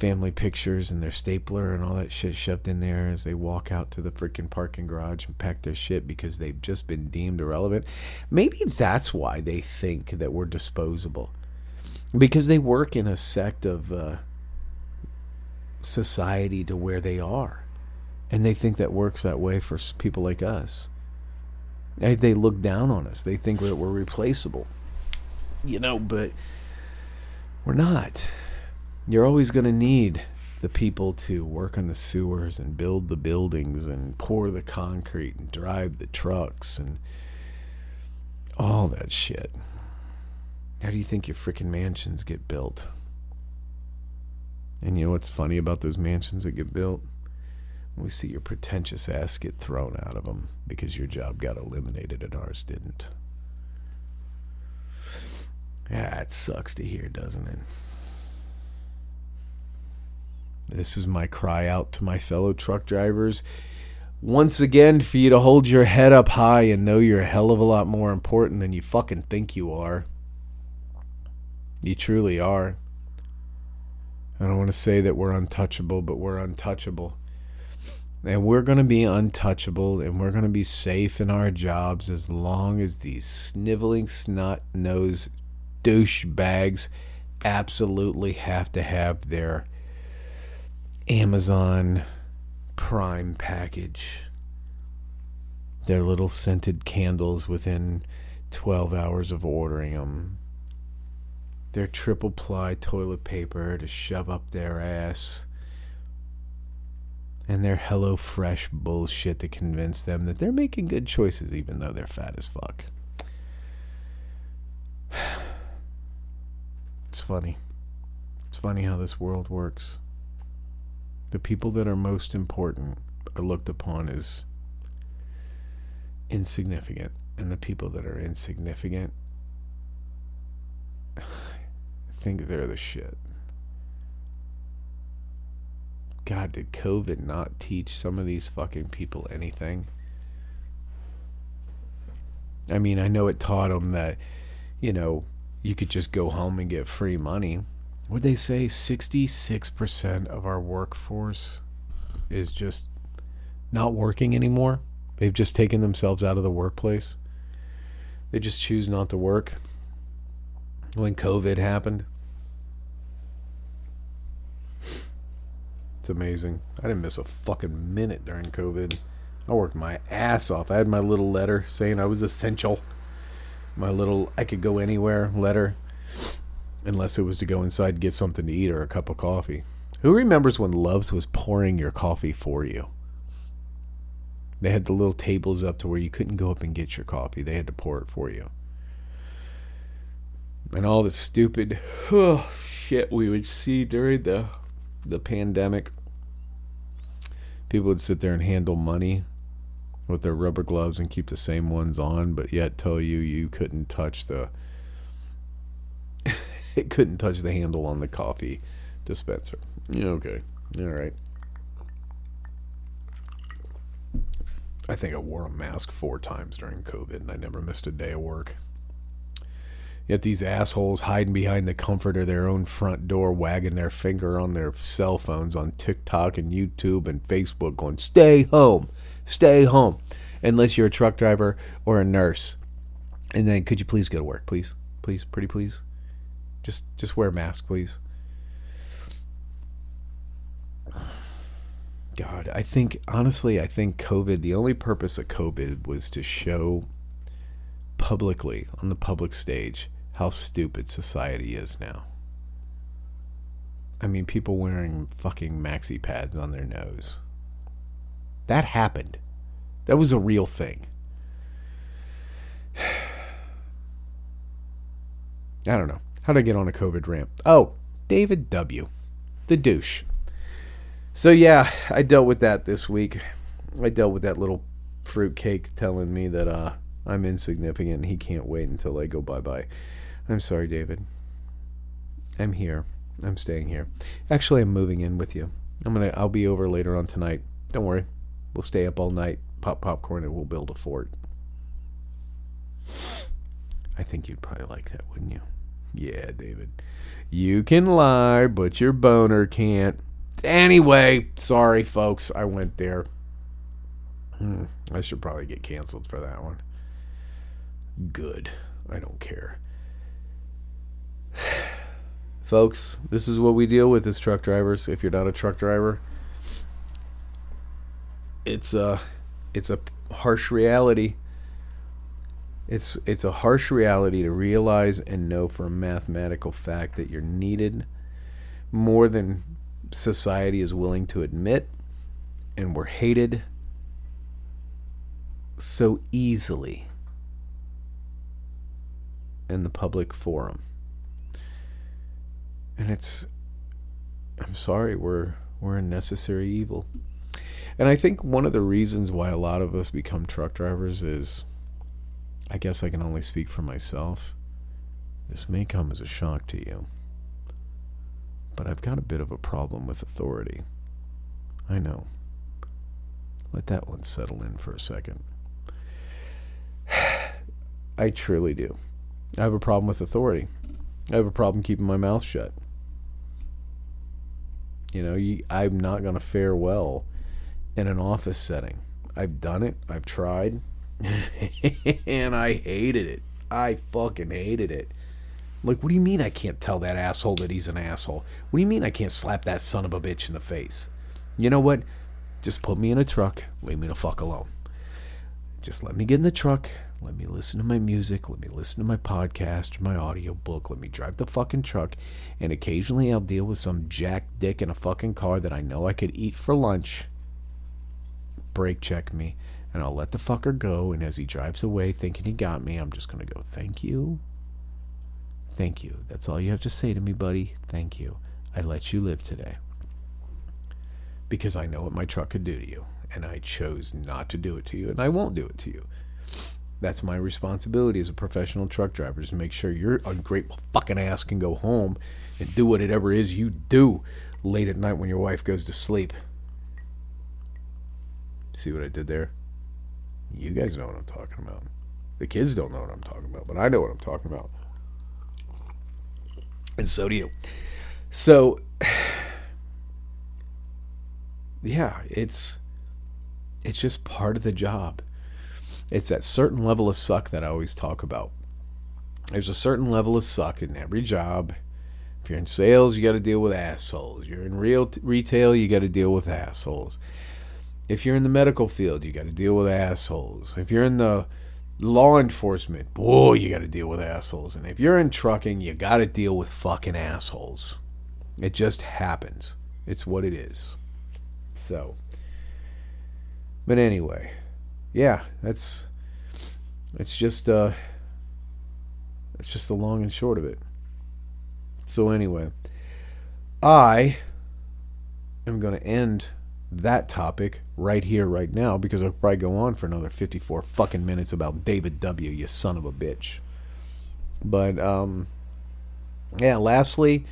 family pictures and their stapler and all that shit shoved in there as they walk out to the freaking parking garage and pack their shit because they've just been deemed irrelevant. Maybe that's why they think that we're disposable. Because they work in a sect of uh, society to where they are. And they think that works that way for people like us. They, they look down on us. They think that we're replaceable. You know, but we're not you're always going to need the people to work on the sewers and build the buildings and pour the concrete and drive the trucks and all that shit. How do you think your freaking mansions get built? And you know what's funny about those mansions that get built? We see your pretentious ass get thrown out of them because your job got eliminated and ours didn't. Yeah, it sucks to hear, doesn't it? This is my cry out to my fellow truck drivers. Once again, for you to hold your head up high and know you're a hell of a lot more important than you fucking think you are. You truly are. I don't want to say that we're untouchable, but we're untouchable. And we're going to be untouchable and we're going to be safe in our jobs as long as these sniveling snot nosed douchebags absolutely have to have their Amazon Prime package. Their little scented candles within 12 hours of ordering them. Their triple ply toilet paper to shove up their ass. And their Hello Fresh bullshit to convince them that they're making good choices even though they're fat as fuck. It's funny. It's funny how this world works the people that are most important are looked upon as insignificant, and the people that are insignificant think they're the shit. God, did COVID not teach some of these fucking people anything? I mean, I know it taught them that, you know, you could just go home and get free money would they say 66% of our workforce is just not working anymore? They've just taken themselves out of the workplace. They just choose not to work. When COVID happened, it's amazing. I didn't miss a fucking minute during COVID. I worked my ass off. I had my little letter saying I was essential. My little I could go anywhere letter unless it was to go inside and get something to eat or a cup of coffee. Who remembers when Love's was pouring your coffee for you? They had the little tables up to where you couldn't go up and get your coffee. They had to pour it for you. And all the stupid oh, shit we would see during the the pandemic. People would sit there and handle money with their rubber gloves and keep the same ones on, but yet tell you you couldn't touch the it couldn't touch the handle on the coffee dispenser. Yeah, okay. All right. I think I wore a mask four times during COVID and I never missed a day of work. Yet these assholes hiding behind the comfort of their own front door, wagging their finger on their cell phones on TikTok and YouTube and Facebook, going, Stay home, stay home, unless you're a truck driver or a nurse. And then, could you please go to work, please? Please, pretty please? Just just wear a mask, please. God, I think honestly, I think COVID. The only purpose of COVID was to show publicly on the public stage how stupid society is now. I mean, people wearing fucking maxi pads on their nose. That happened. That was a real thing. I don't know. How'd I get on a COVID ramp? Oh, David W. The douche. So, yeah, I dealt with that this week. I dealt with that little fruitcake telling me that uh, I'm insignificant and he can't wait until I go bye bye. I'm sorry, David. I'm here. I'm staying here. Actually, I'm moving in with you. I'm gonna. I'll be over later on tonight. Don't worry. We'll stay up all night, pop popcorn, and we'll build a fort. I think you'd probably like that, wouldn't you? Yeah, David. You can lie, but your boner can't. Anyway, sorry, folks. I went there. Hmm, I should probably get canceled for that one. Good. I don't care. Folks, this is what we deal with as truck drivers. If you're not a truck driver, it's a it's a harsh reality. It's it's a harsh reality to realize and know for a mathematical fact that you're needed more than society is willing to admit and we're hated so easily in the public forum. And it's I'm sorry, we're we're a necessary evil. And I think one of the reasons why a lot of us become truck drivers is I guess I can only speak for myself. This may come as a shock to you. But I've got a bit of a problem with authority. I know. Let that one settle in for a second. I truly do. I have a problem with authority. I have a problem keeping my mouth shut. You know, you, I'm not going to fare well in an office setting. I've done it. I've tried. and I hated it. I fucking hated it. Like, what do you mean I can't tell that asshole that he's an asshole? What do you mean I can't slap that son of a bitch in the face? You know what? Just put me in a truck. Leave me the fuck alone. Just let me get in the truck. Let me listen to my music. Let me listen to my podcast, my audio book. Let me drive the fucking truck. And occasionally I'll deal with some jack dick in a fucking car that I know I could eat for lunch. Brake check me. And I'll let the fucker go. And as he drives away thinking he got me, I'm just going to go, thank you. Thank you. That's all you have to say to me, buddy. Thank you. I let you live today. Because I know what my truck could do to you. And I chose not to do it to you. And I won't do it to you. That's my responsibility as a professional truck driver is to make sure your ungrateful fucking ass can go home and do whatever it is you do late at night when your wife goes to sleep. See what I did there? You guys know what I'm talking about. The kids don't know what I'm talking about, but I know what I'm talking about. And so do you. So, yeah, it's it's just part of the job. It's that certain level of suck that I always talk about. There's a certain level of suck in every job. If you're in sales, you got to deal with assholes. You're in real t- retail, you got to deal with assholes. If you're in the medical field, you got to deal with assholes. If you're in the law enforcement, boy, you got to deal with assholes. And if you're in trucking, you got to deal with fucking assholes. It just happens. It's what it is. So, but anyway, yeah, that's it's just uh it's just the long and short of it. So anyway, I am going to end that topic right here, right now, because I'll probably go on for another 54 fucking minutes about David W., you son of a bitch. But, um, yeah, lastly,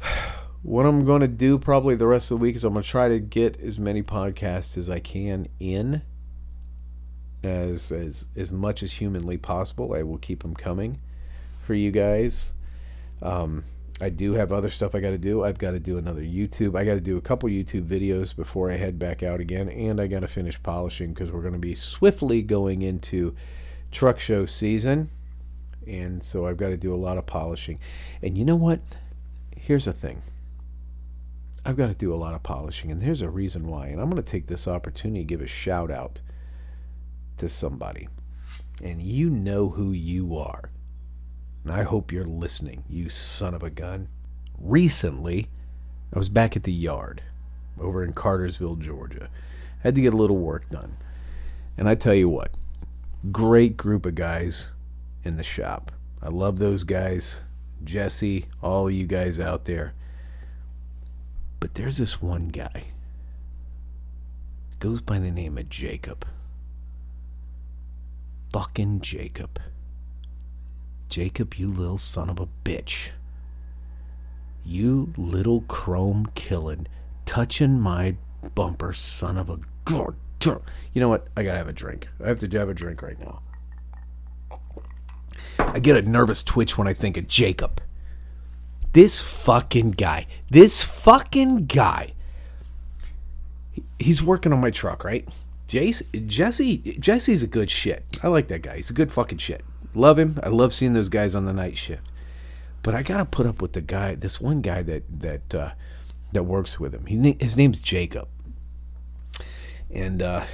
what I'm going to do probably the rest of the week is I'm going to try to get as many podcasts as I can in as as as much as humanly possible. I will keep them coming for you guys. Um, I do have other stuff I got to do. I've got to do another YouTube. I got to do a couple YouTube videos before I head back out again, and I got to finish polishing because we're going to be swiftly going into truck show season, and so I've got to do a lot of polishing. And you know what? Here's the thing. I've got to do a lot of polishing, and here's a reason why. And I'm going to take this opportunity to give a shout out to somebody, and you know who you are. And I hope you're listening, you son of a gun. recently, I was back at the yard over in Cartersville, Georgia. Had to get a little work done. And I tell you what, great group of guys in the shop. I love those guys. Jesse, all you guys out there. But there's this one guy. Goes by the name of Jacob. Fucking Jacob. Jacob, you little son of a bitch. You little chrome killing, touching my bumper, son of a god. You know what? I gotta have a drink. I have to have a drink right now. I get a nervous twitch when I think of Jacob. This fucking guy. This fucking guy. He's working on my truck, right? Jace, Jesse, Jesse's a good shit. I like that guy. He's a good fucking shit. Love him. I love seeing those guys on the night shift. But I gotta put up with the guy, this one guy that that uh, that works with him. He, his name's Jacob, and uh,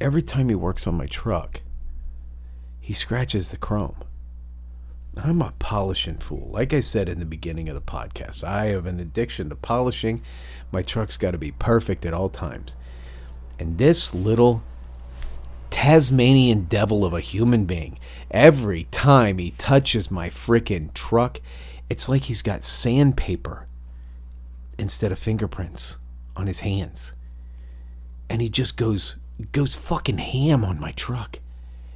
every time he works on my truck, he scratches the chrome. I'm a polishing fool. Like I said in the beginning of the podcast, I have an addiction to polishing. My truck's got to be perfect at all times. And this little Tasmanian devil of a human being, every time he touches my frickin' truck, it's like he's got sandpaper instead of fingerprints on his hands. And he just goes goes fucking ham on my truck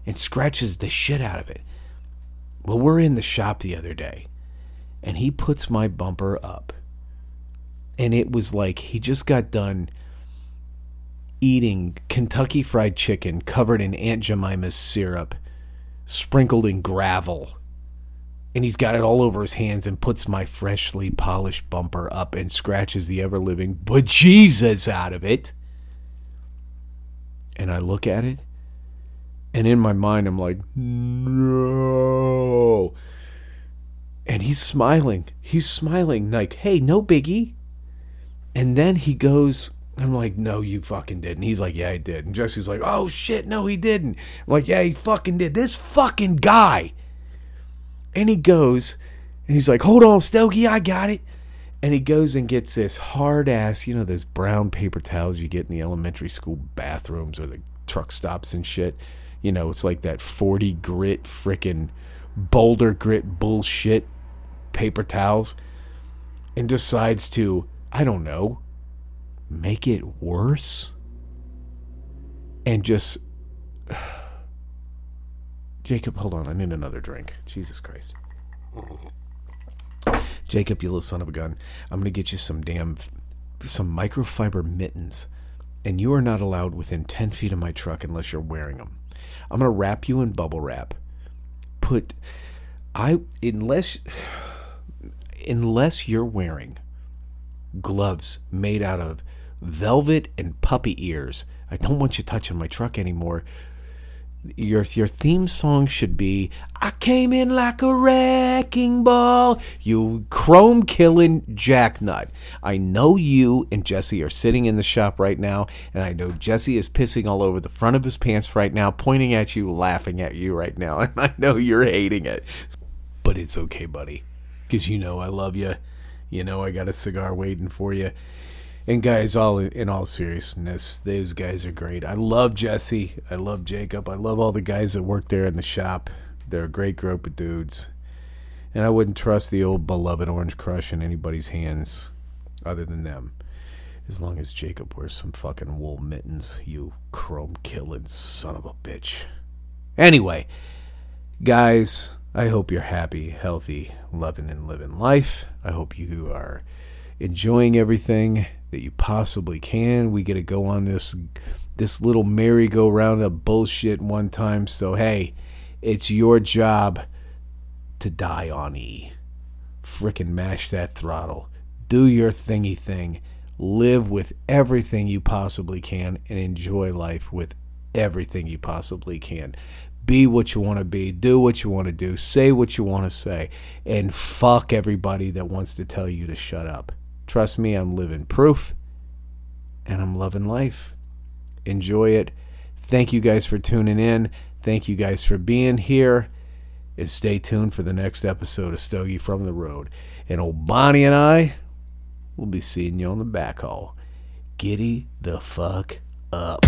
and scratches the shit out of it. Well, we're in the shop the other day, and he puts my bumper up. And it was like he just got done eating Kentucky Fried Chicken covered in Aunt Jemima's syrup, sprinkled in gravel. And he's got it all over his hands and puts my freshly polished bumper up and scratches the ever living bejesus out of it. And I look at it, and in my mind, I'm like, no. And he's smiling. He's smiling, like, hey, no biggie. And then he goes, I'm like, no, you fucking didn't. He's like, yeah, I did. And Jesse's like, oh shit, no, he didn't. I'm like, yeah, he fucking did. This fucking guy. And he goes, and he's like, hold on, Stogie, I got it. And he goes and gets this hard ass, you know, those brown paper towels you get in the elementary school bathrooms or the truck stops and shit. You know, it's like that 40 grit frickin' boulder grit bullshit paper towels. And decides to, I don't know, make it worse. And just. Jacob, hold on. I need another drink. Jesus Christ. Jacob, you little son of a gun. I'm going to get you some damn. some microfiber mittens. And you are not allowed within 10 feet of my truck unless you're wearing them. I'm going to wrap you in bubble wrap. Put. I. Unless. Unless you're wearing gloves made out of velvet and puppy ears. I don't want you touching my truck anymore. Your your theme song should be I came in like a wrecking ball. You chrome killing jacknut. I know you and Jesse are sitting in the shop right now, and I know Jesse is pissing all over the front of his pants right now, pointing at you, laughing at you right now, and I know you're hating it. But it's okay, buddy. Because you know I love you. You know I got a cigar waiting for you. And guys, all in all seriousness, those guys are great. I love Jesse. I love Jacob. I love all the guys that work there in the shop. They're a great group of dudes. And I wouldn't trust the old beloved Orange Crush in anybody's hands other than them. As long as Jacob wears some fucking wool mittens, you chrome killing son of a bitch. Anyway, guys, I hope you're happy, healthy, loving, and living life. I hope you are enjoying everything that you possibly can. We get to go on this this little merry-go-round of bullshit one time. So hey, it's your job to die on E. Frickin' mash that throttle. Do your thingy thing. Live with everything you possibly can and enjoy life with everything you possibly can. Be what you want to be. Do what you want to do. Say what you want to say. And fuck everybody that wants to tell you to shut up. Trust me, I'm living proof and I'm loving life. Enjoy it. Thank you guys for tuning in. Thank you guys for being here. And stay tuned for the next episode of Stogie from the Road. And old Bonnie and I will be seeing you on the back haul. Giddy the fuck up.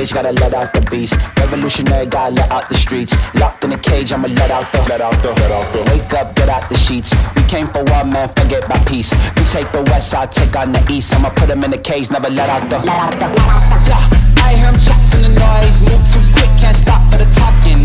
I'm cage, gotta let out the beast. Revolutionary, gotta let out the streets. Locked in a cage, I'ma let out the, let out the, let out the. Wake up, get out the sheets. We came for one man, forget my peace. You take the west, I take on the east. I'ma put him in the cage, never let out the, let out the, let out the. Yeah, I hear him chat to the noise. Move too quick, can't stop for the talking.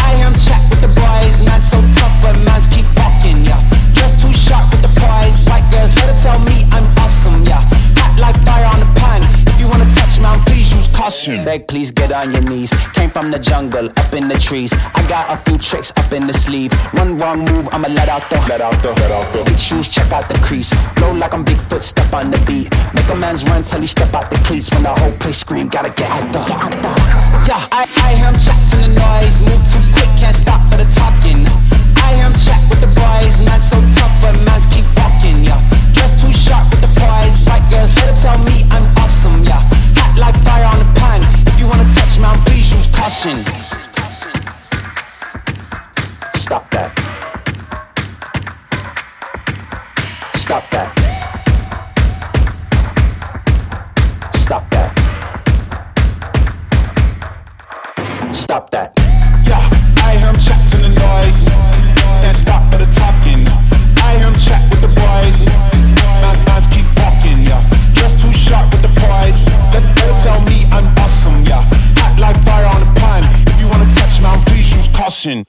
I hear him chat with the boys. Man, so tough, but mans keep walking. Yeah, just too sharp with the prize. White girls, let her tell me I'm awesome. Yeah, hot like fire on the pan. If you wanna touch me, please use caution. Beg, please get on your knees. Came from the jungle, up in the trees. I got a few tricks up in the sleeve. One wrong move, I'ma let out the, let out the, let out the. Big shoes, check out the crease. Blow like I'm Bigfoot, step on the beat. Make a man's run till he step out the cleats. When the whole place scream, gotta get out the, get out the. Yeah, I, I hear him chat to the noise. Move too quick, can't stop for the talking. I hear him chat with the boys. Man, so tough, but mans keep walking. Yeah, just too sharp with the prize. White girls, let her tell me I'm awesome. Yeah, like fire on the pan. If you wanna touch me, please use caution. Stop that. Stop that. Stop that. Stop that. Me